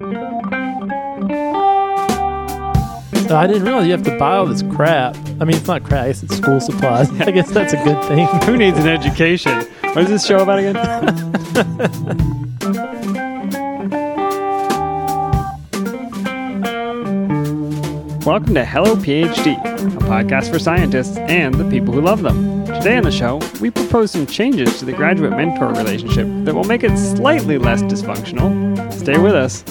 Oh, I didn't realize you have to buy all this crap. I mean, it's not crap, I guess it's school supplies. I guess that's a good thing. Who needs an education? What is this show about again? Welcome to Hello PhD, a podcast for scientists and the people who love them. Today on the show, we propose some changes to the graduate mentor relationship that will make it slightly less dysfunctional. Stay with us.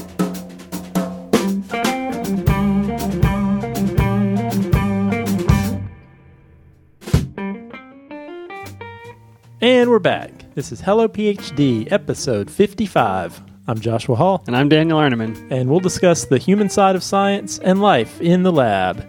This is Hello PhD, episode 55. I'm Joshua Hall, And I'm Daniel Arneman. and we'll discuss the human side of science and life in the lab.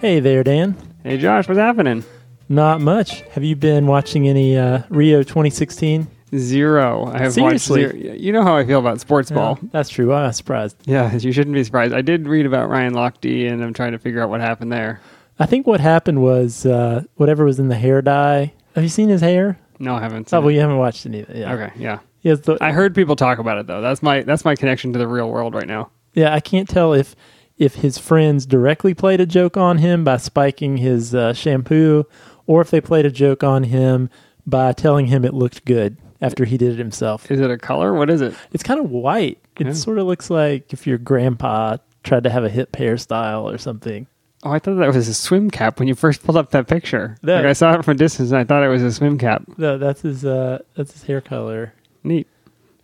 Hey there, Dan. Hey Josh, what's happening? Not much. Have you been watching any uh, Rio 2016? Zero. I have Seriously? watched zero. You know how I feel about sports ball. Yeah, that's true. I'm not surprised. Yeah, you shouldn't be surprised. I did read about Ryan Lochte, and I'm trying to figure out what happened there. I think what happened was uh, whatever was in the hair dye. Have you seen his hair? No, I haven't. Oh, well, you haven't watched it. it. Yeah. Okay, yeah. The, I heard people talk about it though. That's my that's my connection to the real world right now. Yeah, I can't tell if if his friends directly played a joke on him by spiking his uh, shampoo, or if they played a joke on him by telling him it looked good after he did it himself. Is it a color? What is it? It's kind of white. It Yeah. sort of looks like if your grandpa tried to have a hip hairstyle or something. Oh, I thought that was a swim cap when you first pulled up that picture. Yeah. Like I saw it from a distance, and I thought it was a swim cap. No, that's his. Uh, that's his hair color. Neat.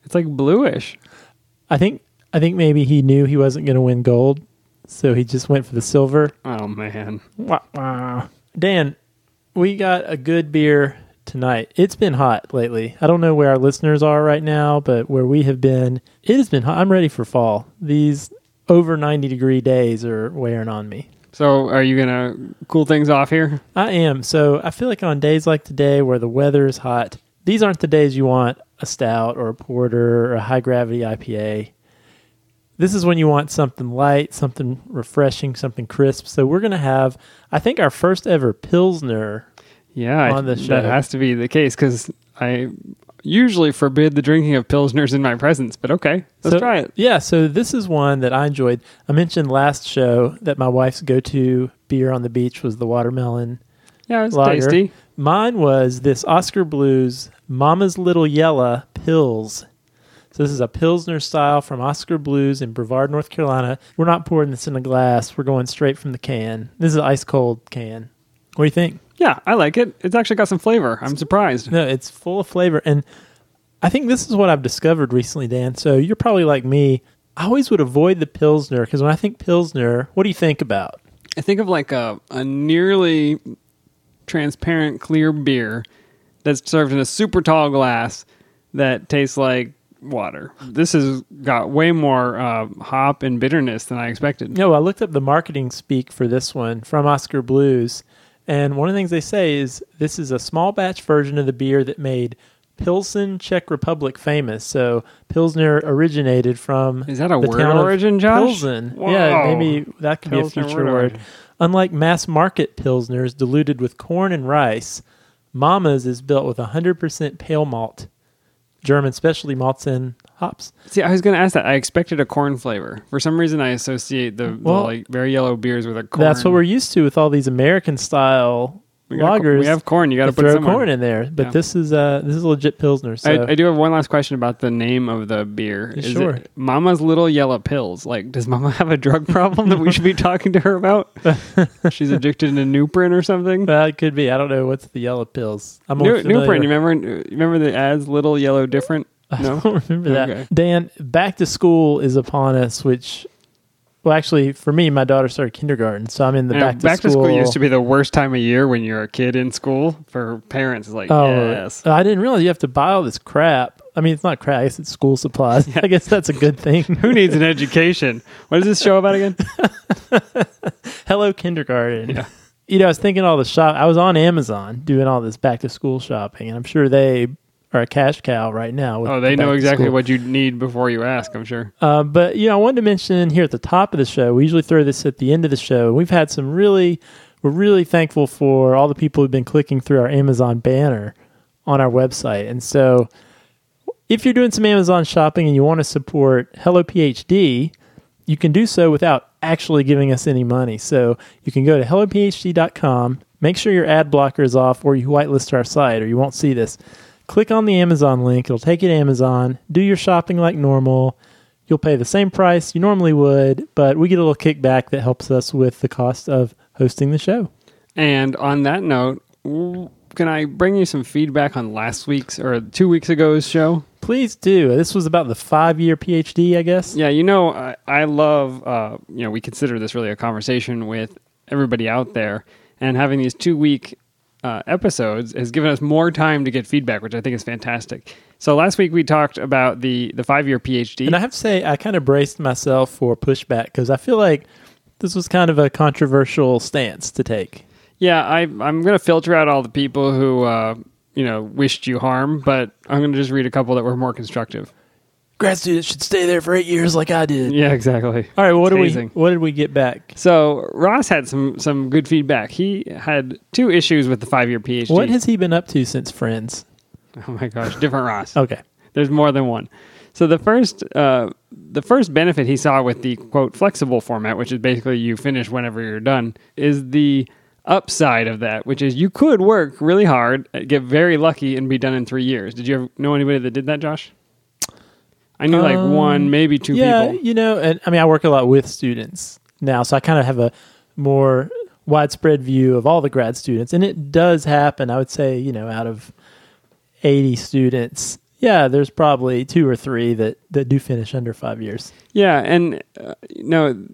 It's like bluish. I think. I think maybe he knew he wasn't going to win gold, so he just went for the silver. Oh man. Wah, wah. Dan, we got a good beer tonight. It's been hot lately. I don't know where our listeners are right now, but where we have been, it has been hot. I'm ready for fall. These over 90 degree days are wearing on me. So, are you gonna cool things off here? I am. So I feel like on days like today where the weather is hot, these aren't the days you want a stout or a porter or a high gravity IPA. This is when you want something light, something refreshing, something crisp. So we're going to have, I think, our first ever Pilsner Yeah, On the show. that has to be the case because I usually forbid the drinking of pilsners in my presence. But okay, let's So- try it. Yeah, so this is one that I enjoyed. I mentioned last show that my wife's go-to beer on the beach was the watermelon. Yeah, it's tasty. Mine was this Oskar Blues Mama's Little Yella Pils. So this is a Pilsner style from Oskar Blues in Brevard, North Carolina. We're not pouring this in a glass. We're going straight from the can. This is an ice cold can. What do you think? Yeah, I like it. It's actually got some flavor. I'm surprised. No, it's full of flavor. And I think this is what I've discovered recently, Dan. So you're probably like me. I always would avoid the Pilsner because when I think Pilsner, what do you think about? I think of like a, a nearly transparent clear beer that's served in a super tall glass that tastes like water. This has got way more uh, hop and bitterness than I expected. No, I looked up the marketing speak for this one from Oskar Blues, and one of the things they say is this is a small batch version of the beer that made Pilsen, Czech Republic famous. So Pilsner originated from Is that a word origin, Josh? Pilsen. Yeah, maybe that could Pilsner be a future word word. Unlike mass market Pilsners diluted with corn and rice, Mama's is built with 100% pale malt, German specialty malts and hops. See, I was going to ask that. I expected a corn flavor. For some reason, I associate the, the, like very yellow beers with a corn. That's what we're used to with all these American style we lagers. We have corn. You got to put throw corn in there, but Yeah. this is uh this is legit pilsner. So I, I do have one last question about the name of the beer. Yeah, Is sure. it Mama's Little Yellow Pills? Like, does Mama have a drug problem that we should be talking to her about? She's addicted to Nuprin or something. Well, it could be. I don't know what's the yellow pills. I'm familiar- Nuprin. You remember? You remember the ads? Little Yellow Different. I don't remember that. Okay. Dan, back to school is upon us, which well actually for me, my daughter started kindergarten, so I'm in the You know, back to school. used to be the worst time of year when you're a kid in school for parents. It's like, Oh, yes. I didn't realize you have to buy all this crap. I mean, it's not crap; I guess it's school supplies. I guess that's a good thing. Who needs an education? What is this show about again? Hello, kindergarten. Yeah. You know, I was thinking all the shop. I was on Amazon doing all this back to school shopping, and I'm sure they are a cash cow right now. Oh, they back know exactly what you need before you ask. I'm sure. Uh, but you know, I wanted to mention here at the top of the show. We usually throw this at the end of the show. We've had some really, we're really thankful for all the people who've been clicking through our Amazon banner on our website. And so, if you're doing some Amazon shopping and you want to support Hello PhD, you can do so without actually giving us any money. So you can go to hellophd.com, make sure your ad blocker is off or you whitelist our site or you won't see this. Click on the Amazon link, it'll take you to Amazon, do your shopping like normal. You'll pay the same price you normally would, but we get a little kickback that helps us with the cost of hosting the show. And on that note, can I bring you some feedback on last week's or two weeks ago's show? Please do. This was about the five year PhD, I guess. Yeah, you know, I, I love, uh, you know, we consider this really a conversation with everybody out there. And having these two week uh, episodes has given us more time to get feedback, which I think is fantastic. So last week we talked about the, the five year PhD. And I have to say, I kind of braced myself for pushback because I feel like this was kind of a controversial stance to take. Yeah, I, I'm going to filter out all the people who, uh, you know, wished you harm, but I'm going to just read a couple that were more constructive. Grad students should stay there for eight years, like I did. Yeah, exactly. All right, well, what did we Hazing. what did we get back? So Ross had some some good feedback. He had two issues with the five year PhD. What has he been up to since Friends? oh my gosh, different Ross. Okay, There's more than one. So the first uh, the first benefit he saw with the quote flexible format, which is basically you finish whenever you're done, is the upside of that, which is you could work really hard, get very lucky, and be done in three years. Did you ever know anybody that did that, Josh? I knew like Um, one, maybe two yeah, people. you know, and I mean, I work a lot with students now, so I kind of have a more widespread view of all the grad students, and it does happen. I would say, you know, out of eighty students, yeah, there's probably two or three that that do finish under five years. Yeah, and uh, no,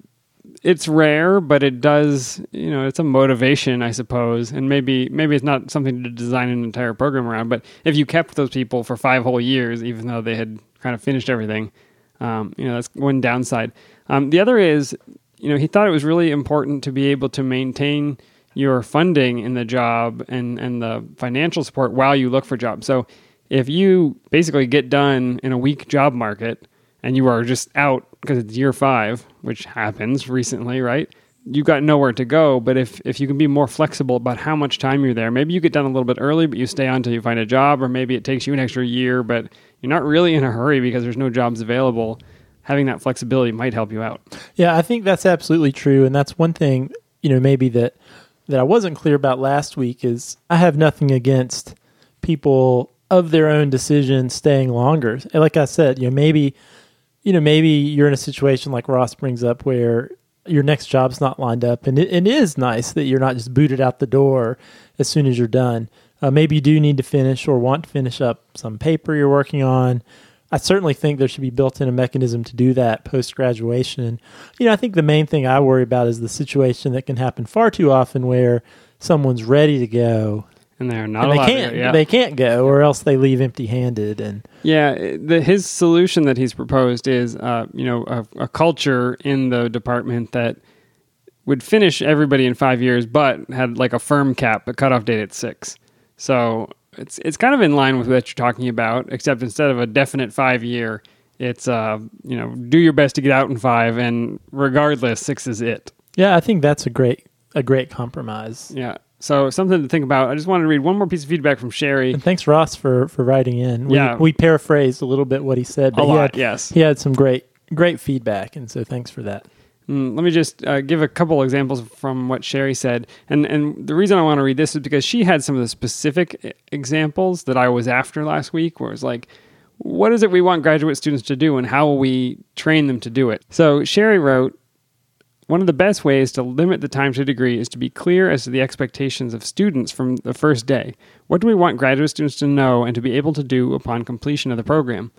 it's rare, but it does. You know, it's a motivation, I suppose, and maybe maybe it's not something to design an entire program around. But if you kept those people for five whole years, even though they had kind of finished everything, um, you know, that's one downside. Um, the other is, you know, he thought it was really important to be able to maintain your funding in the job and and the financial support while you look for jobs. So if you basically get done in a weak job market and you are just out because it's year five, which happens recently, right? You've got nowhere to go. But if if you can be more flexible about how much time you're there, maybe you get done a little bit early, but you stay on until you find a job, or maybe it takes you an extra year, but you're not really in a hurry because there's no jobs available. Having that flexibility might help you out. Yeah, I think that's absolutely true, and that's one thing you know maybe that that I wasn't clear about last week is I have nothing against people of their own decision staying longer. Like I said, you know maybe you know maybe you're in a situation like Ross brings up where your next job's not lined up, and it, it is nice that you're not just booted out the door as soon as you're done. Uh, maybe you do need to finish or want to finish up some paper you're working on. I certainly think there should be built in a mechanism to do that post graduation. You know, I think the main thing I worry about is the situation that can happen far too often where someone's ready to go And they're not and they can't go. Yeah. they can't go or else they leave empty handed and Yeah, the, his solution that he's proposed is, uh, you know, a, a culture in the department that would finish everybody in five years, but had like a firm cap, a cutoff date at six. So it's it's kind of in line with what you're talking about, except instead of a definite five year, it's uh, you know, do your best to get out in five, and regardless, six is it. yeah, I think that's a great a great compromise. Yeah. So something to think about. I just wanted to read one more piece of feedback from Sherry. And thanks Ross for for writing in. We, Yeah. we paraphrased a little bit what he said, A but he lot, had, yes. he had some great great feedback and so thanks for that. Mm, let me just uh, give a couple examples from what Sherry said, and and the reason I want to read this is because she had some of the specific e- examples that I was after last week, where it's like, what is it we want graduate students to do, and how will we train them to do it? So Sherry wrote. One of the best ways to limit the time to degree is to be clear as to the expectations of students from the first day. What do we want graduate students to know and to be able to do upon completion of the program?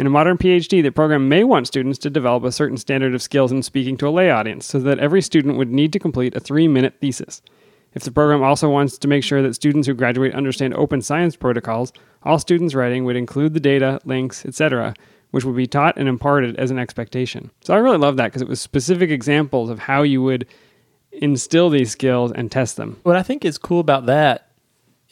In a modern PhD, the program may want students to develop a certain standard of skills in speaking to a lay audience, so that every student would need to complete a three minute thesis. If the program also wants to make sure that students who graduate understand open science protocols, all students writing would include the data, links, etc., which would be taught and imparted as an expectation. So I really love that because it was specific examples of how you would instill these skills and test them. What I think is cool about that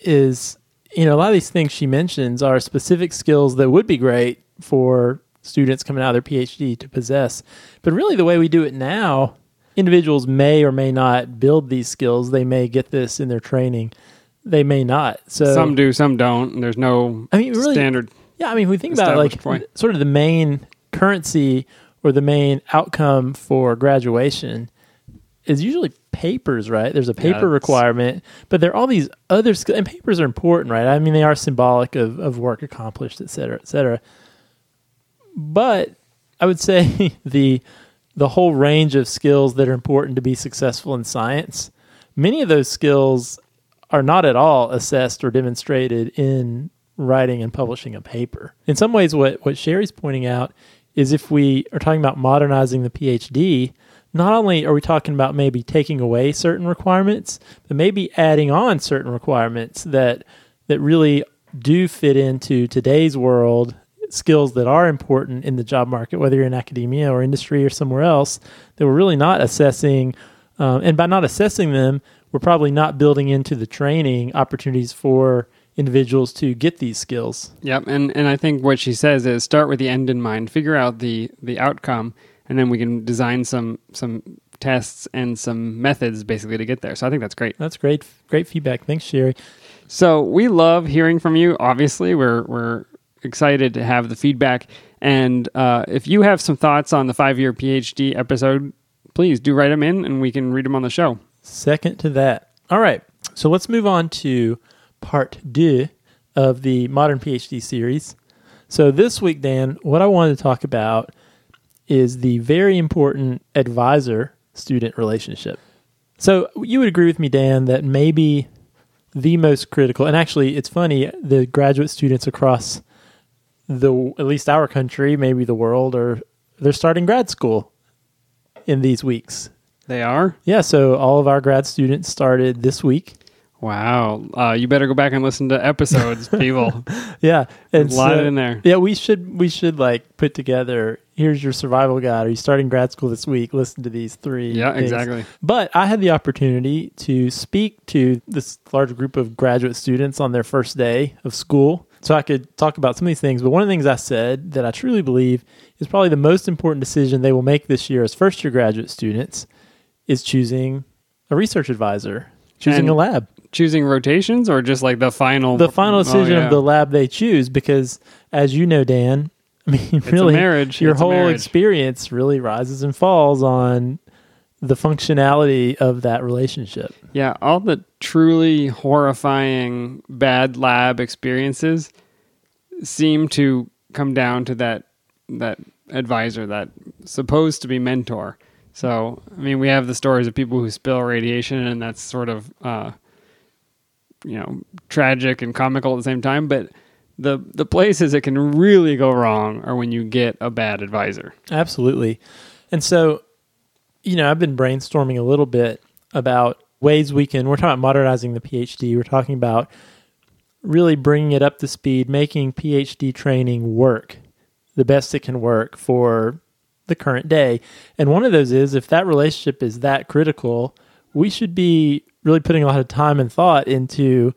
is, you know, a lot of these things she mentions are specific skills that would be great for students coming out of their PhD to possess. But really, the way we do it now, individuals may or may not build these skills. They may get this in their training. They may not. So some do, some don't. and There's no I mean, really, standard. Yeah, I mean, if we think about it, like point. sort of the main currency or the main outcome for graduation is usually papers, right? There's a paper it's- requirement, but there are all these other skills, and papers are important, right? I mean, they are symbolic of, of work accomplished, et cetera, et cetera. But I would say the the whole range of skills that are important to be successful in science, many of those skills are not at all assessed or demonstrated in writing and publishing a paper. In some ways, what, what Sherry's pointing out is if we are talking about modernizing the PhD, not only are we talking about maybe taking away certain requirements, but maybe adding on certain requirements that that really do fit into today's world, skills that are important in the job market, whether you're in academia or industry or somewhere else, that we're really not assessing. Um, and by not assessing them, we're probably not building into the training opportunities for individuals to get these skills. Yep, and and I think what she says is start with the end in mind, figure out the the outcome, and then we can design some some tests and some methods basically to get there. So I think that's great. That's great, great feedback. Thanks, Sherry. So we love hearing from you. Obviously, we're we're excited to have the feedback. And uh, if you have some thoughts on the five year PhD episode, please do write them in, and we can read them on the show. Second to that. All right. So let's move on to part deux of the Modern PhD series. So this week, Dan, what I wanted to talk about is the very important advisor student relationship. So you would agree with me, Dan, that maybe the most critical, and actually, it's funny, the graduate students across the at least our country, maybe the world, or they're starting grad school in these weeks. They are. Yeah, so all of our grad students started this week. Wow. Uh, you better go back and listen to episodes, people. Yeah, and a lot so- in there. Yeah, we should we should like put together. Here's your survival guide. Are you starting grad school this week? Listen to these three. Yeah, things. exactly. But I had the opportunity to speak to this large group of graduate students on their first day of school. So I could talk about some of these things. But one of the things I said that I truly believe is probably the most important decision they will make this year as first year graduate students is choosing a research advisor, choosing And a lab. Choosing rotations or just like the final The final Oh, decision yeah. of the lab they choose, because as you know, Dan, I mean, It's really, marriage. your It's whole experience really rises and falls on the functionality of that relationship. Yeah, all the truly horrifying bad lab experiences seem to come down to that that advisor, that supposed to be mentor. So, I mean, we have the stories of people who spill radiation, and that's sort of, uh, you know, tragic and comical at the same time. But the the places it can really go wrong are when you get a bad advisor. Absolutely. And so, you know, I've been brainstorming a little bit about ways we can, we're talking about modernizing the PhD. We're talking about really bringing it up to speed, making PhD training work the best it can work for the current day. And one of those is if that relationship is that critical, we should be really putting a lot of time and thought into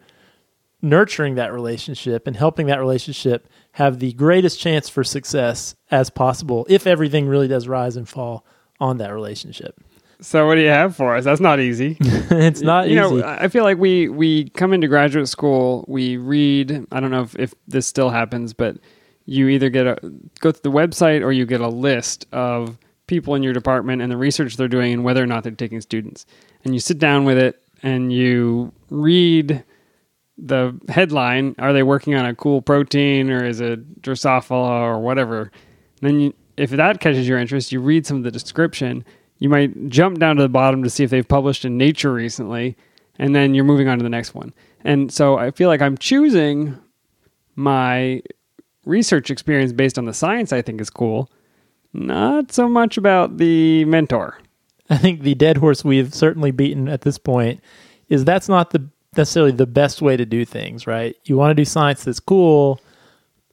nurturing that relationship and helping that relationship have the greatest chance for success as possible if everything really does rise and fall on that relationship. So, what do you have for us? That's not easy. it's not you easy. know i feel like we we come into graduate school we read i don't know if, if this still happens but you either get a go to the website or you get a list of people in your department and the research they're doing and whether or not they're taking students and you sit down with it and you read the headline are they working on a cool protein or is it drosophila or whatever and then you, if that catches your interest you read some of the description. You might jump down to the bottom to see if they've published in nature recently and then you're moving on to the next one. And so i feel like i'm choosing my research experience based on the science i think is cool not so much about the mentor. I think the dead horse we've certainly beaten at this point is that's not the necessarily the best way to do things, right? You want to do science that's cool,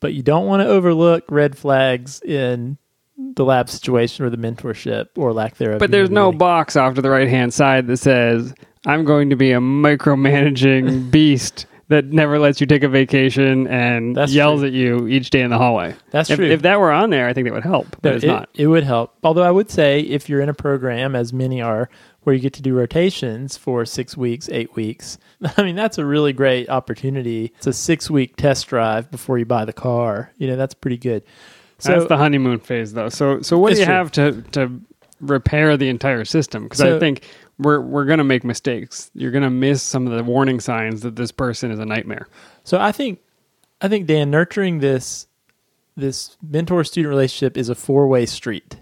but you don't want to overlook red flags in the lab situation or the mentorship or lack thereof. But there's no box off to the right hand side that says, I'm going to be a micromanaging beast that never lets you take a vacation and That's yells true. at you each day in the hallway. That's if, true. If that were on there, I think that would help, but No, it's it, not. It would help. Although I would say if you're in a program, as many are, where you get to do rotations for six weeks, eight weeks, I mean, that's a really great opportunity. It's a six week test drive before you buy the car. You know, that's pretty good. So, That's the honeymoon phase, though. So, so what do you true. have to to repair the entire system? Because So- I think we're we're gonna make mistakes. You're gonna miss some of the warning signs that this person is a nightmare. so I think, I think Dan, nurturing this, this mentor student relationship is a four way street.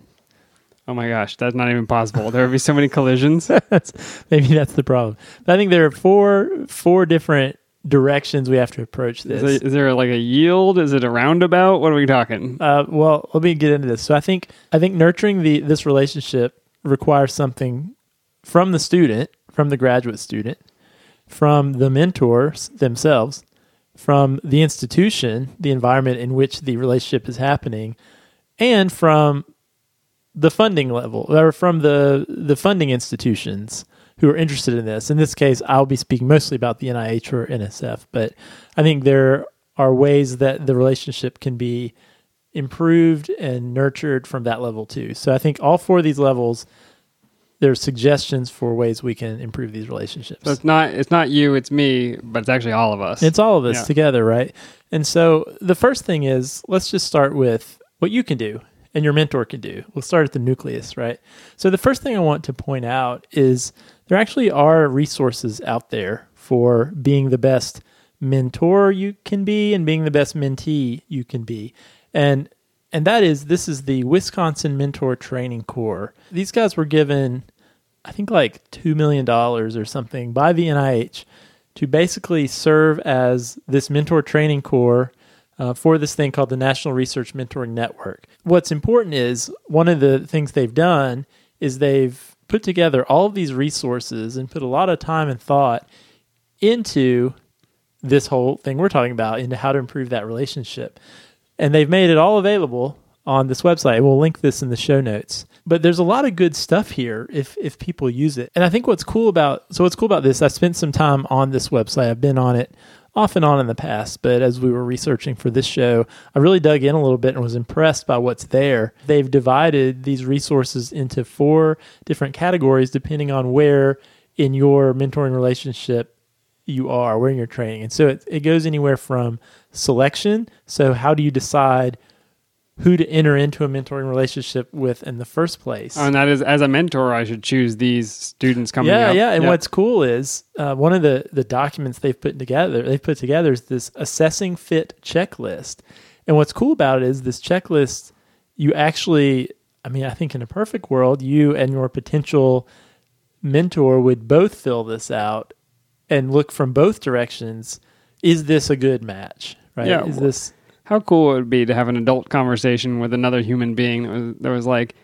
Oh my gosh, that's not even possible. There would be so many collisions. that's maybe that's the problem. But I think there are four four different directions we have to approach this. Is, there- is there like a yield? Is it a roundabout? What are we talking? Uh, well, let me get into this. So I think I think nurturing the this relationship requires something from the student, from the graduate student, from the mentors themselves, from the institution, the environment in which the relationship is happening, and from the funding level or from the the funding institutions who are interested in this. In this case, I'll be speaking mostly about the NIH or NSF, but I think there are ways that the relationship can be improved and nurtured from that level too. So I think all four of these levels there's suggestions for ways we can improve these relationships. So it's not it's not you, it's me, but it's actually all of us. It's all of us Yeah. together, right? And so the first thing is let's just start with what you can do and your mentor can do. We'll start at the nucleus, right? So the first thing I want to point out is there actually are resources out there for being the best mentor you can be and being the best mentee you can be. And and that is this is the Wisconsin Mentor Training Corps. These guys were given I think like 2 million dollars or something by the NIH to basically serve as this mentor training corps uh, for this thing called the National Research Mentoring Network. What's important is one of the things they've done is they've put together all of these resources and put a lot of time and thought into this whole thing we're talking about, into how to improve that relationship. And they've made it all available on this website. We'll link this in the show notes. But there's a lot of good stuff here if if people use it. And I think what's cool about so what's cool about this, I spent some time on this website. I've been on it off and on in the past, but as we were researching for this show, I really dug in a little bit and was impressed by what's there. They've divided these resources into four different categories depending on where in your mentoring relationship you are, where in your training. And so it, it goes anywhere from selection. So, how do you decide who to enter into a mentoring relationship with in the first place? Oh, and that is as a mentor, I should choose these students coming yeah, up. yeah. And what's cool is uh, one of the the documents they've put together. They've put together is this assessing fit checklist. And what's cool about it is this checklist. You actually, I mean, I think in a perfect world, you and your potential mentor would both fill this out and look from both directions. Is this a good match? Right? Yeah. Is this How cool it would be to have an adult conversation with another human being that was, that was like,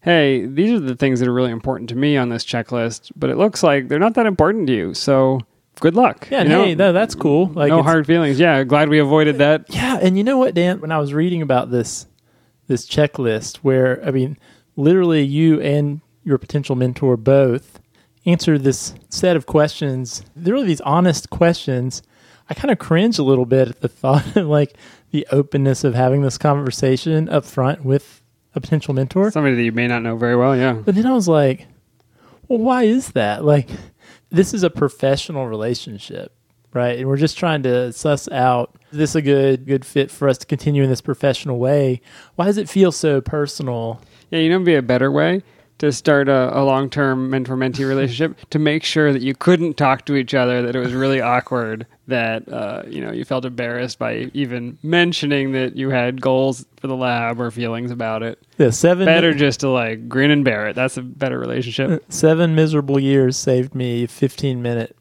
hey, these are the things that are really important to me on this checklist, but it looks like they're not that important to you. So good luck. yeah? you know? hey, no, that's cool. Like no hard feelings. Yeah, glad we avoided that. Yeah, and you know what, Dan? When I was reading about this this checklist, where I mean, literally, you and your potential mentor both answer this set of questions. They're really these honest questions. I kind of cringe a little bit at the thought of like the openness of having this conversation up front with a potential mentor. Somebody that you may not know very well. Yeah. But then I was like, well, why is that? Like, this is a professional relationship, right? And we're just trying to suss out is this a good good fit for us to continue in this professional way? Why does it feel so personal? Yeah, you know, it'd be a better way to start a, a long term mentor mentee relationship to make sure that you couldn't talk to each other, that it was really awkward, that, uh, you know, you felt embarrassed by even mentioning that you had goals for the lab or feelings about it. Yeah, seven Better just to like grin and bear it. That's a better relationship. seven miserable years saved me fifteen minutes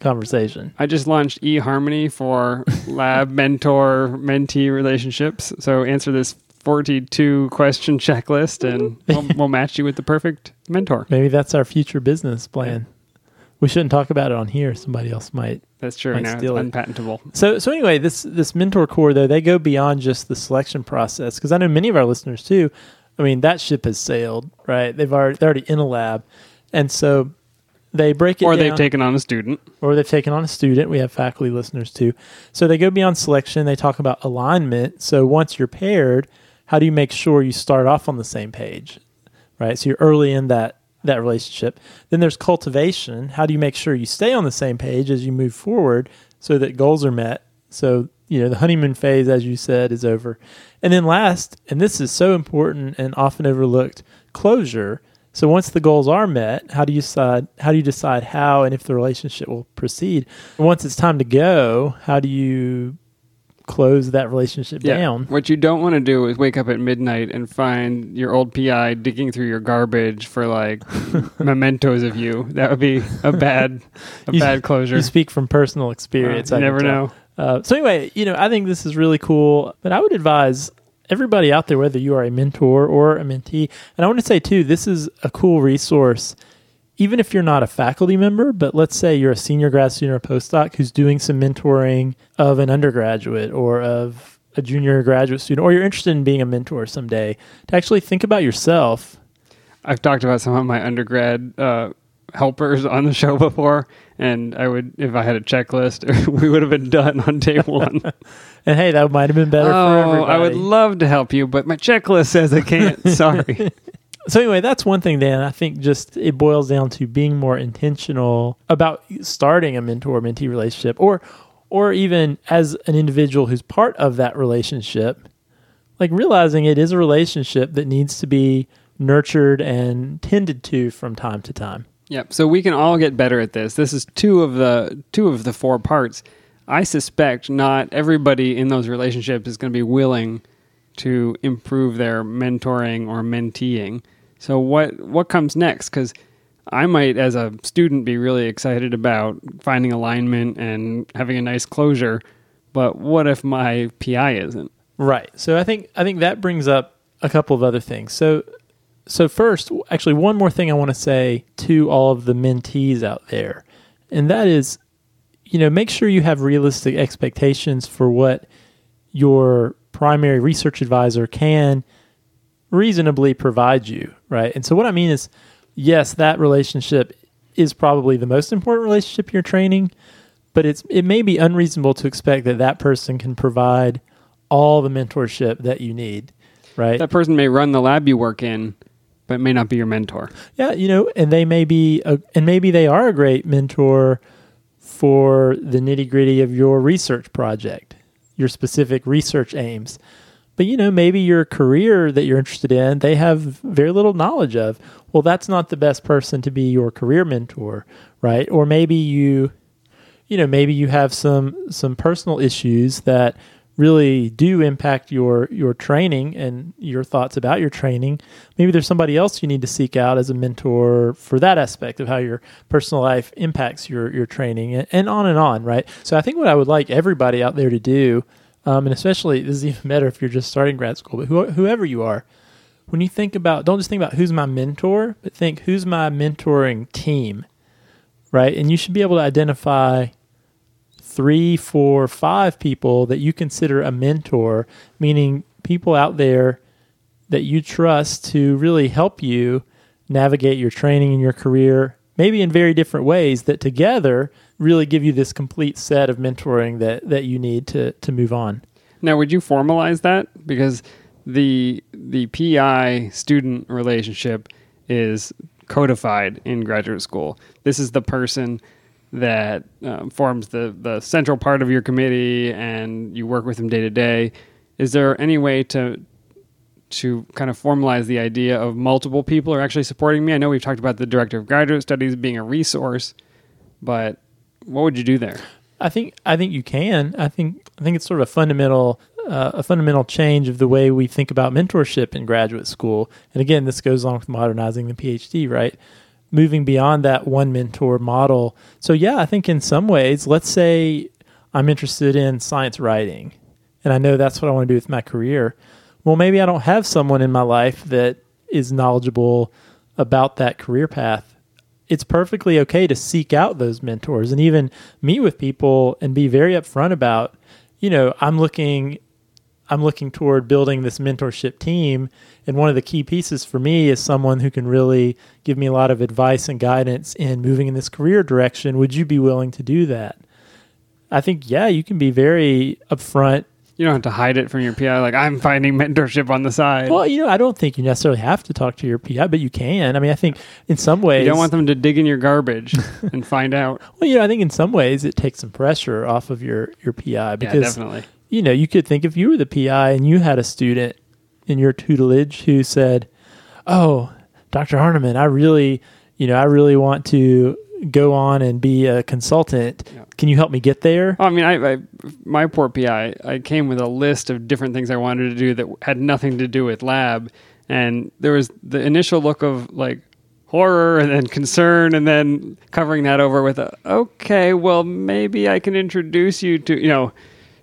conversation. I just launched eHarmony for lab mentor mentee relationships. So answer this 42 question checklist and we'll, we'll match you with the perfect mentor. Maybe that's our future business plan. We shouldn't talk about it on here. Somebody else might That's true. Might Now it's it. unpatentable. So so anyway, this this mentor core though they go beyond just the selection process because I know many of our listeners too. I mean that ship has sailed, right? They've already they're already in a lab, and so they break it or down, they've taken on a student. or they've taken on a student. We have faculty listeners too. So they go beyond selection. They talk about alignment. So once you're paired, how do you make sure you start off on the same page? Right. So you're early in that that relationship. Then there's cultivation. How do you make sure you stay on the same page as you move forward so that goals are met? So, you know, the honeymoon phase, as you said, is over. And then last, and this is so important and often overlooked, closure. So once the goals are met, how do you decide how do you decide how and if the relationship will proceed? Once it's time to go, how do you close that relationship down? What you don't want to do is wake up at midnight and find your old PI digging through your garbage for like mementos of you. That would be a bad a You- bad closure. You speak from personal experience. Uh, I you can never know. Uh, so anyway, you know, I think this is really cool. But I would advise everybody out there, whether you are a mentor or a mentee, and I want to say too, this is a cool resource. Even if you're not a faculty member, but let's say you're a senior grad student or postdoc who's doing some mentoring of an undergraduate or of a junior graduate student, or you're interested in being a mentor someday, to actually think about yourself. I've talked about some of my undergrad uh, helpers on the show before, and I would, if I had a checklist, we would have been done on day one. And hey, that might have been better for oh, everybody. I would love to help you, but my checklist says I can't. Sorry. So anyway, that's one thing, Dan. I think just it boils down to being more intentional about starting a mentor-mentee relationship, or or even as an individual who's part of that relationship, like realizing it is a relationship that needs to be nurtured and tended to from time to time. Yep. So we can all get better at this. This is two of the two of the four parts. I suspect not everybody in those relationships is going to be willing to improve their mentoring or menteeing. So what what comes next? Because I might, as a student, be really excited about finding alignment and having a nice closure. But what if my PI isn't? Right. So I think I think that brings up a couple of other things. So so first, actually one more thing I want to say to all of the mentees out there. And that is you know, make sure you have realistic expectations for what your primary research advisor can reasonably provide you, right? And so what I mean is yes, that relationship is probably the most important relationship you're training, but it's it may be unreasonable to expect that that person can provide all the mentorship that you need, right? That person may run the lab you work in, but may not be your mentor. Yeah, you know, and they may be, a, and maybe they are a great mentor for the nitty gritty of your research project, your specific research aims. But you know, maybe your career that you're interested in, they have very little knowledge of. Well, that's not the best person to be your career mentor, right? Or maybe you, you know, maybe you have some some personal issues that really do impact your your training and your thoughts about your training maybe there's somebody else you need to seek out as a mentor for that aspect of how your personal life impacts your your training and, and on and on right so i think what i would like everybody out there to do um, and especially this is even better if you're just starting grad school but who, whoever you are when you think about don't just think about who's my mentor but think who's my mentoring team right? And you should be able to identify three, four, five people that you consider a mentor, meaning people out there that you trust to really help you navigate your training and your career, maybe in very different ways that together really give you this complete set of mentoring that, that you need to, to move on. Now, would you formalize that? Because the the PI student relationship is codified in graduate school. This is the person that um, forms the the central part of your committee, and you work with them day to day. Is there any way to to kind of formalize the idea of multiple people are actually supporting me? I know we've talked about the director of graduate studies being a resource, but what would you do there? I think I think you can. I think I think it's sort of a fundamental uh, a fundamental change of the way we think about mentorship in graduate school. And again, this goes along with modernizing the PhD, right? Moving beyond that one mentor model. So yeah, I think in some ways, let's say I'm interested in science writing, and I know that's what I want to do with my career. Well, maybe I don't have someone in my life that is knowledgeable about that career path it's perfectly okay to seek out those mentors and even meet with people and be very upfront about, you know, I'm looking I'm looking toward building this mentorship team. And one of the key pieces for me is someone who can really give me a lot of advice and guidance in moving in this career direction. Would you be willing to do that? I think, yeah, you can be very upfront. You don't have to hide it from your PI. Like I'm finding mentorship on the side. Well, you know, I don't think you necessarily have to talk to your PI, but you can. I mean, I think in some ways, you don't want them to dig in your garbage and find out. Well, you know, I think in some ways it takes some pressure off of your your PI because yeah, definitely. You know, you could think if you were the PI and you had a student in your tutelage who said, "Oh, Dr. Arneman, I really, you know, I really want to go on and be a consultant. Yeah. Can you help me get there? Oh, I mean, I, I, my poor PI, I came with a list of different things I wanted to do that had nothing to do with lab, and there was the initial look of like horror and then concern, and then covering that over with a okay, well maybe I can introduce you to you know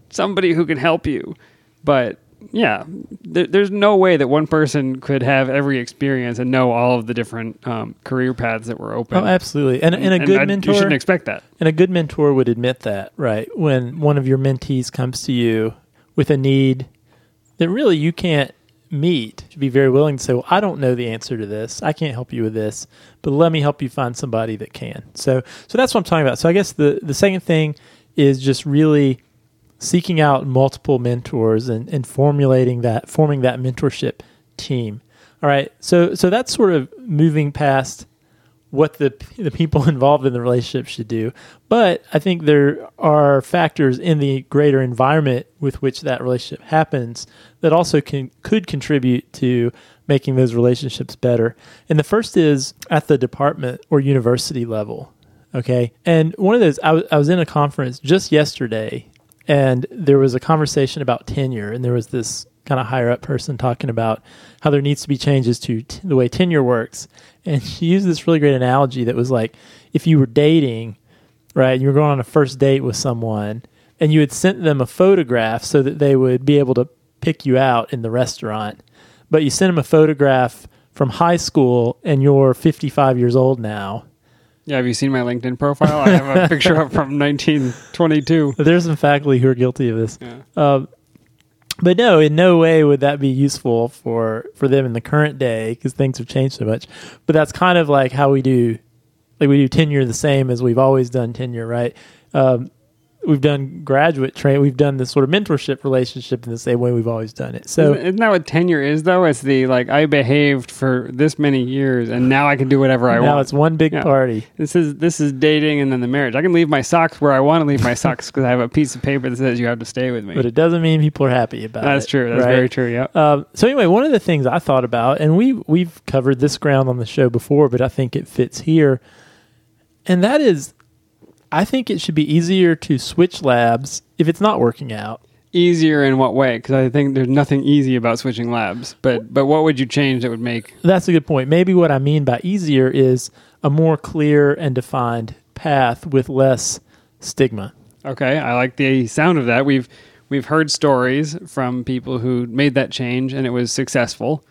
somebody who can help you, but yeah, there, there's no way that one person could have every experience and know all of the different um, career paths that were open. Oh, absolutely. And, and a good and mentor, you shouldn't expect that. And a good mentor would admit that, right? When one of your mentees comes to you with a need that really you can't meet, to be very willing to say, "Well, I don't know the answer to this. I can't help you with this, but let me help you find somebody that can." So, so that's what I'm talking about. So, I guess the the second thing is just really seeking out multiple mentors and, and formulating that, forming that mentorship team. All right. So, so that's sort of moving past what the the people involved in the relationship should do. But I think there are factors in the greater environment with which that relationship happens that also can could contribute to making those relationships better. And the first is at the department or university level. Okay. And one of those, I, w- I was in a conference just yesterday and there was a conversation about tenure, and there was this kind of higher up person talking about how there needs to be changes to t- the way tenure works. And she used this really great analogy that was like if you were dating, right, you were going on a first date with someone, and you had sent them a photograph so that they would be able to pick you out in the restaurant, but you sent them a photograph from high school and you're 55 years old now yeah, have you seen my LinkedIn profile? I have a picture up from 1922. There's some faculty who are guilty of this. Yeah. Um, but no, in no way would that be useful for for them in the current day because things have changed so much. But that's kind of like how we do, like we do tenure the same as we've always done tenure, right? Um, we've done graduate train. We've done this sort of mentorship relationship in the same way we've always done it. So isn't, that what tenure is though? It's the like I behaved for this many years and now I can do whatever I now want. Now it's one big yeah. party. This is this is dating and then the marriage. I can leave my socks where I want to leave my socks because I have a piece of paper that says you have to stay with me. But it doesn't mean people are happy about That's it. That's true. That's right? very true. Yeah. Um, so anyway, one of the things I thought about, and we we've covered this ground on the show before, but I think it fits here, and that is I think it should be easier to switch labs if it's not working out. Easier in what way? Because I think there's nothing easy about switching labs. But but what would you change that would make? That's a good point. Maybe what I mean by easier is a more clear and defined path with less stigma. Okay, I like the sound of that. We've we've heard stories from people who made that change and it was successful.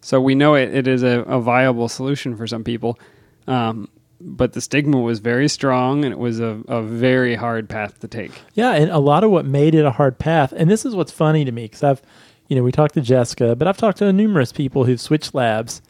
So we know it, it is a, a viable solution for some people. Um, but the stigma was very strong and it was a, a very hard path to take. Yeah, and a lot of what made it a hard path, and this is what's funny to me because I've, you know, we talked to Jessica, but I've talked to numerous people who've switched labs.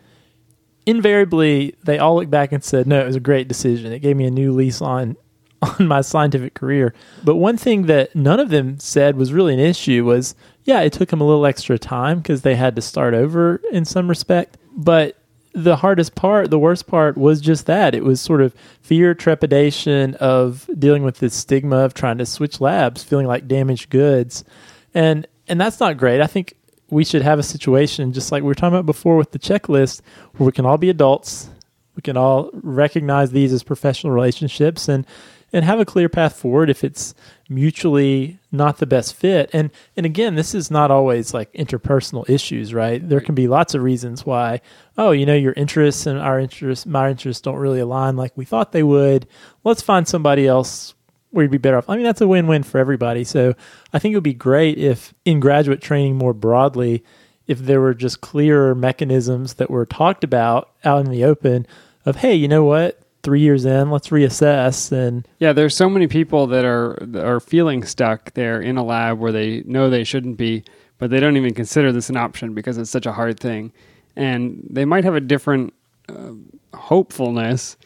Invariably, they all look back and said, "No, it was a great decision. It gave me a new lease on on my scientific career." But one thing that none of them said was really an issue was, yeah, it took them a little extra time because they had to start over in some respect, but the hardest part, the worst part was just that. It was sort of fear, trepidation of dealing with this stigma of trying to switch labs, feeling like damaged goods. And and that's not great. I think we should have a situation just like we were talking about before with the checklist where we can all be adults. We can all recognize these as professional relationships and and have a clear path forward if it's mutually not the best fit. And and again, this is not always like interpersonal issues, right? There can be lots of reasons why, oh, you know, your interests and our interests, my interests don't really align like we thought they would. Let's find somebody else where you'd be better off. I mean, that's a win-win for everybody. So I think it would be great if in graduate training more broadly, if there were just clearer mechanisms that were talked about out in the open of, hey, you know what? Three years in, let's reassess. And yeah, there's so many people that are are feeling stuck there in a lab where they know they shouldn't be, but they don't even consider this an option because it's such a hard thing. And they might have a different uh, hopefulness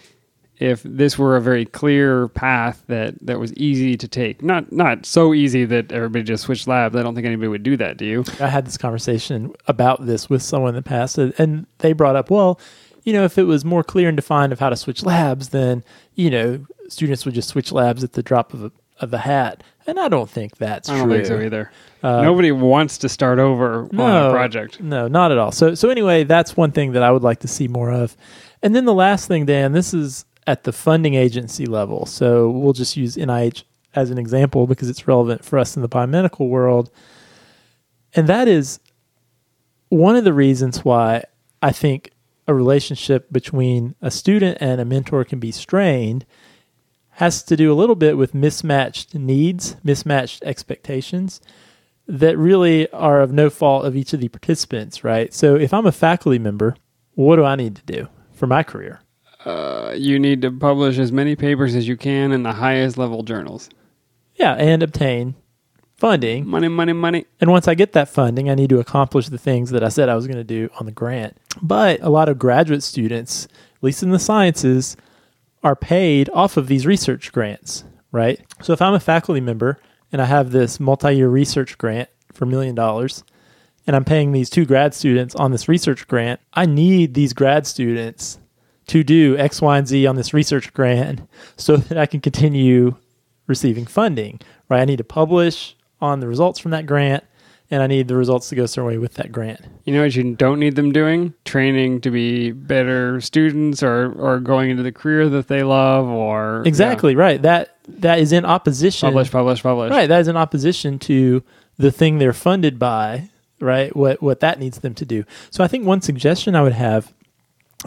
if this were a very clear path that, that was easy to take. Not not so easy that everybody just switched labs. I don't think anybody would do that. Do you? I had this conversation about this with someone in the past, and they brought up, well, you know, if it was more clear and defined of how to switch labs, then you know, students would just switch labs at the drop of a of a hat. And I don't think that's I don't true. think so either. Uh, Nobody wants to start over on a project. No, not at all. So so anyway, that's one thing that I would like to see more of. And then the last thing, Dan, this is at the funding agency level. So we'll just use NIH as an example because it's relevant for us in the biomedical world. And that is one of the reasons why I think a relationship between a student and a mentor can be strained has to do a little bit with mismatched needs, mismatched expectations that really are of no fault of each of the participants, right? So if I'm a faculty member, what do I need to do for my career? Uh, you need to publish as many papers as you can in the highest level journals. Yeah, and obtain funding. Money, money, money. And once I get that funding, I need to accomplish the things that I said I was going to do on the grant. But a lot of graduate students, at least in the sciences, are paid off of these research grants, right? So if I'm a faculty member and I have this multi year research grant for a million dollars, and I'm paying these two grad students on this research grant, I need these grad students to do X, Y, and Z on this research grant so that I can continue receiving funding, right? I need to publish on the results from that grant and I need the results to go way with that grant. You know what you don't need them doing? Training to be better students or, or going into the career that they love or Exactly, right. That that is in opposition publish, publish, publish. Right, that is in opposition to the thing they're funded by, right? What what that needs them to do. So I think one suggestion I would have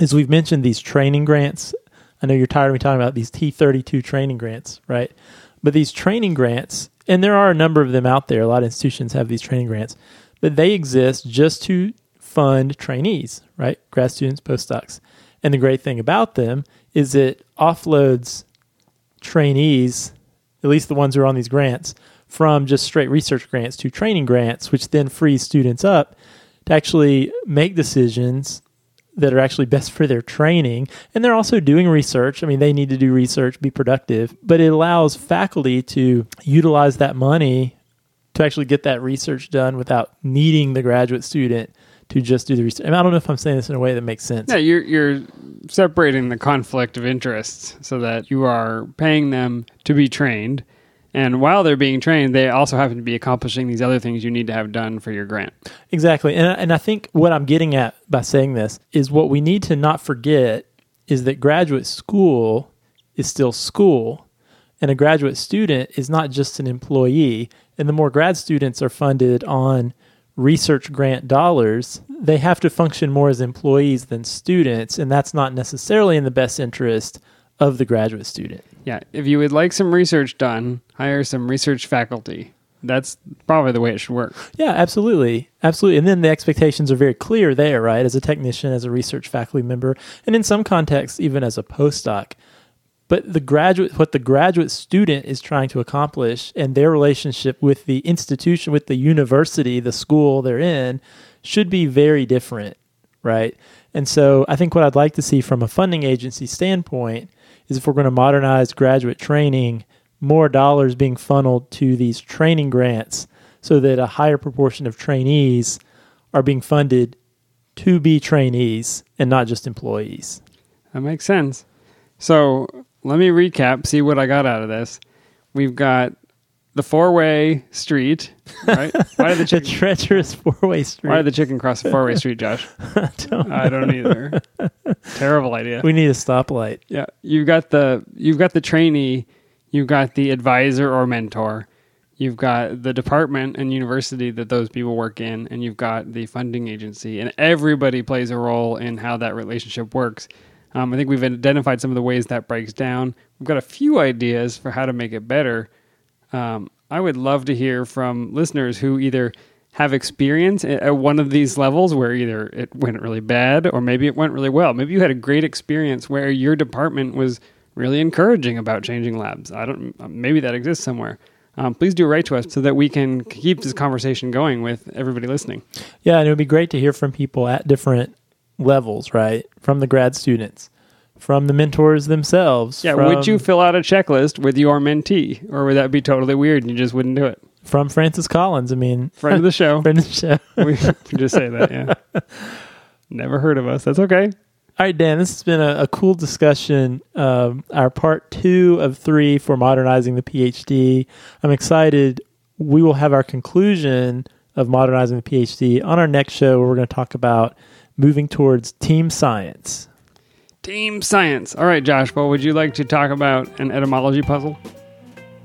is we've mentioned these training grants. I know you're tired of me talking about these T32 training grants, right? But these training grants, and there are a number of them out there. A lot of institutions have these training grants, but they exist just to fund trainees, right? Grad students, postdocs. And the great thing about them is it offloads trainees, at least the ones who are on these grants, from just straight research grants to training grants, which then frees students up to actually make decisions that are actually best for their training. And they're also doing research. I mean, they need to do research, be productive, but it allows faculty to utilize that money to actually get that research done without needing the graduate student to just do the research. And I don't know if I'm saying this in a way that makes sense. Yeah, you're you're separating the conflict of interests so that you are paying them to be trained, and while they're being trained, they also happen to be accomplishing these other things you need to have done for your grant. Exactly. And, and I think what I'm getting at by saying this is what we need to not forget is that graduate school is still school. And a graduate student is not just an employee. And the more grad students are funded on research grant dollars, they have to function more as employees than students. And that's not necessarily in the best interest of the graduate student. Yeah, if you would like some research done, hire some research faculty. That's probably the way it should work. Yeah, absolutely. Absolutely. And then the expectations are very clear there, right? As a technician, as a research faculty member, and in some contexts, even as a postdoc. But the graduate, what the graduate student is trying to accomplish and their relationship with the institution, with the university, the school they're in, should be very different, right? And so I think what I'd like to see from a funding agency standpoint is if we're going to modernize graduate training, more dollars being funneled to these training grants so that a higher proportion of trainees are being funded to be trainees and not just employees. That makes sense. So let me recap, see what I got out of this. We've got the four way street, right? Why did the The chicken treacherous four way street. why did the chicken cross the four way street, Josh? Don't- I don't either. Terrible idea. we need a stoplight. Yeah, you've got the you've got the trainee, you've got the advisor or mentor, you've got the department and university that those people work in, and you've got the funding agency, and everybody plays a role in how that relationship works. Um, I think we've identified some of the ways that breaks down. We've got a few ideas for how to make it better. Um, I would love to hear from listeners who either have experience at one of these levels where either it went really bad or maybe it went really well. Maybe you had a great experience where your department was really encouraging about changing labs. I don't. Maybe that exists somewhere. um, please do write to us so that we can keep this conversation going with everybody listening. Yeah, and it would be great to hear from people at different levels, right? From the grad students, from the mentors themselves. Yeah, from, would you fill out a checklist with your mentee, or would that be totally weird and you just wouldn't do it? from Francis Collins? I mean, Friend of the show. friend of the show. we just say that, yeah. Never heard of us. That's okay. All right, Dan, this has been a, a cool discussion. Um, our part two of three for modernizing the PhD. I'm excited. We will have our conclusion of modernizing the PhD on our next show, where we're going to talk about moving towards team science. Team science. All right, Josh. Well, would you like to talk about an etymology puzzle?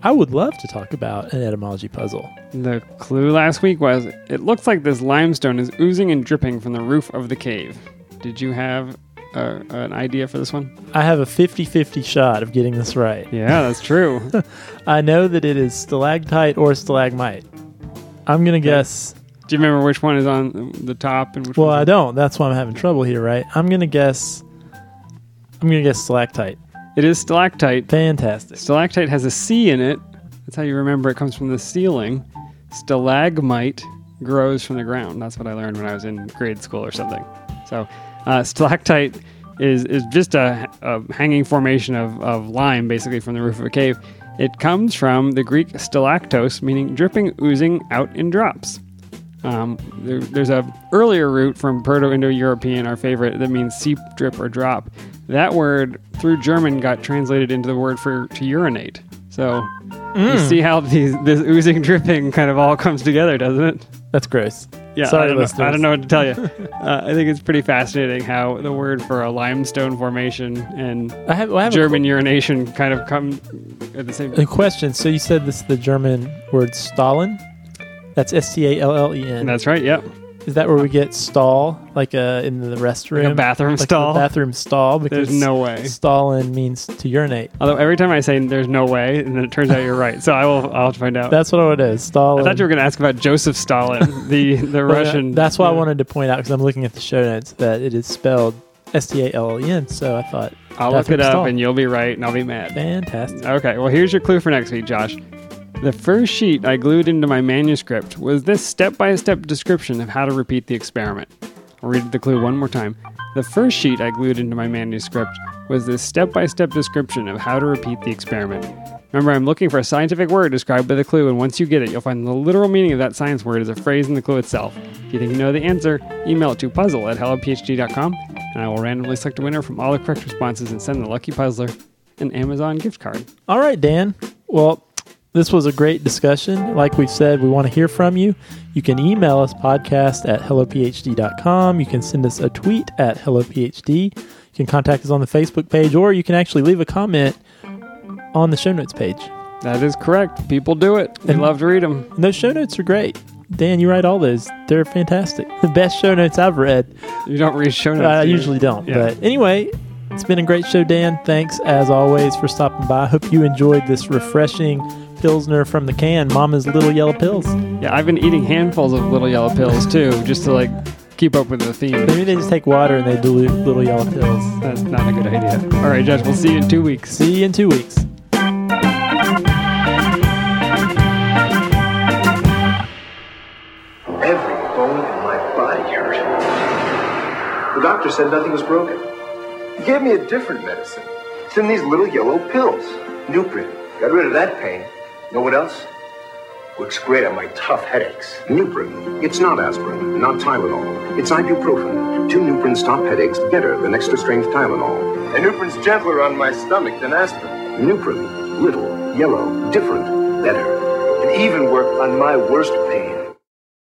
I would love to talk about an etymology puzzle. The clue last week was it looks like this limestone is oozing and dripping from the roof of the cave. Did you have uh, an idea for this one? I have a 50 50 shot of getting this right. Yeah, that's true. I know that it is stalactite or stalagmite. I'm going to guess. Do you remember which one is on the top and which Well, I don't. That's why I'm having trouble here, right? I'm going to guess. I'm to guess stalactite. It is stalactite. Fantastic. Stalactite has a C in it. That's how you remember it comes from the ceiling. Stalagmite grows from the ground. That's what I learned when I was in grade school or something. So, uh, stalactite is is just a, a hanging formation of, of lime, basically from the roof of a cave. It comes from the Greek stalactos, meaning dripping, oozing out in drops. Um, there, there's a earlier root from Proto-Indo-European, our favorite, that means seep, drip, or drop. That word through German got translated into the word for to urinate. So you see how these this oozing, dripping kind of all comes together, doesn't it? That's gross. Yeah, Sorry, I, don't know, listeners. I don't know what to tell you. uh, I think it's pretty fascinating how the word for a limestone formation and I have, well, I have German urination kind of come at the same. A question. So you said this is the German word stallen? That's S T A L L E N. That's right. Yep. Is that where we get stall, like uh, in the restroom? Like a bathroom Like stall. bathroom stall. Because There's no way. Stallen means to urinate. Although every time I say there's no way, and then it turns out you're right. So I will. I'll have to find out. That's what it is. Stall. I thought you were going to ask about Joseph Stalin, the the Well, Russian. That's why I uh, wanted to point out because I'm looking at the show notes that it is spelled S T A L L E N. So I thought, I'll look it up, stall. and you'll be right, and I'll be mad. fantastic. Okay, well, here's your clue for next week, Josh. The first sheet I glued into my manuscript was this step by step description of how to repeat the experiment. I'll read the clue one more time. The first sheet I glued into my manuscript was this step by step description of how to repeat the experiment. Remember, I'm looking for a scientific word described by the clue, and once you get it, you'll find the literal meaning of that science word as a phrase in the clue itself. If you think you know the answer, email it to puzzle at hellophd.com, and I will randomly select a winner from all the correct responses and send the lucky puzzler an Amazon gift card. All right, Dan. Well, this was a great discussion. Like we've said, we want to hear from you. You can email us podcast at hellophd.com. You can send us a tweet at hellophd. You can contact us on the Facebook page, or you can actually leave a comment on the show notes page. That is correct. People do it. We And- love to read them. And those show notes are great. Dan, you write all those. They're fantastic. The best show notes I've read. You don't read show notes. I you? usually don't. Yeah. But anyway, it's been a great show, Dan. Thanks as always for stopping by. I hope you enjoyed this refreshing Pilsner from the can, Mama's Little Yella Pils. Yeah, I've been eating handfuls of little yellow pills too, just to like keep up with the theme. Maybe they just take water and they dilute Little Yella Pils. That's not a good idea. All right, Josh, we'll see you in two weeks. See you in two weeks. Every bone in my body hurt. The doctor said nothing was broken. He gave me a different medicine. It's in these little yellow pills. Nuprin. Got rid of that pain. Know what else? Works great on my tough headaches. Nuprin. It's not aspirin, not Tylenol. It's ibuprofen. Two Nuprin stop headaches better than extra strength Tylenol. And Nuprin's gentler on my stomach than aspirin. Nuprin. Little, yellow, different, better. It even worked on my worst pain.